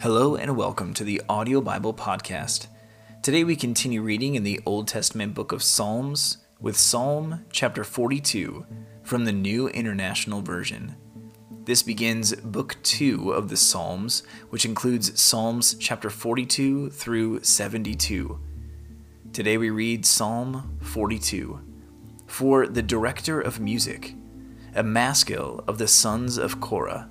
Hello and welcome to the Audio Bible Podcast. Today we continue reading in the Old Testament book of Psalms with Psalm chapter 42 from the New International Version. This begins book 2 of the Psalms, which includes Psalms chapter 42 through 72. Today we read Psalm 42 for the director of music, a maskil of the sons of Korah.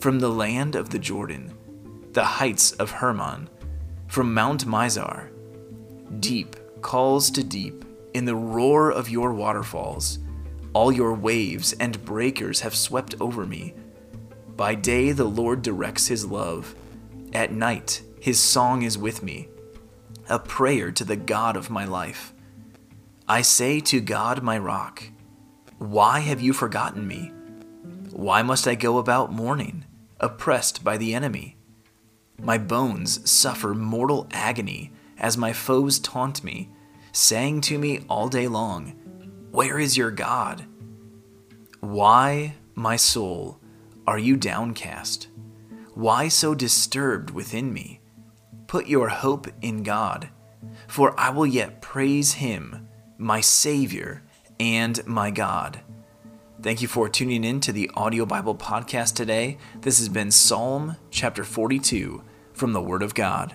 from the land of the Jordan, the heights of Hermon, from Mount Mizar. Deep calls to deep in the roar of your waterfalls. All your waves and breakers have swept over me. By day, the Lord directs his love. At night, his song is with me, a prayer to the God of my life. I say to God, my rock, Why have you forgotten me? Why must I go about mourning? Oppressed by the enemy. My bones suffer mortal agony as my foes taunt me, saying to me all day long, Where is your God? Why, my soul, are you downcast? Why so disturbed within me? Put your hope in God, for I will yet praise him, my Savior and my God. Thank you for tuning in to the Audio Bible Podcast today. This has been Psalm chapter 42 from the Word of God.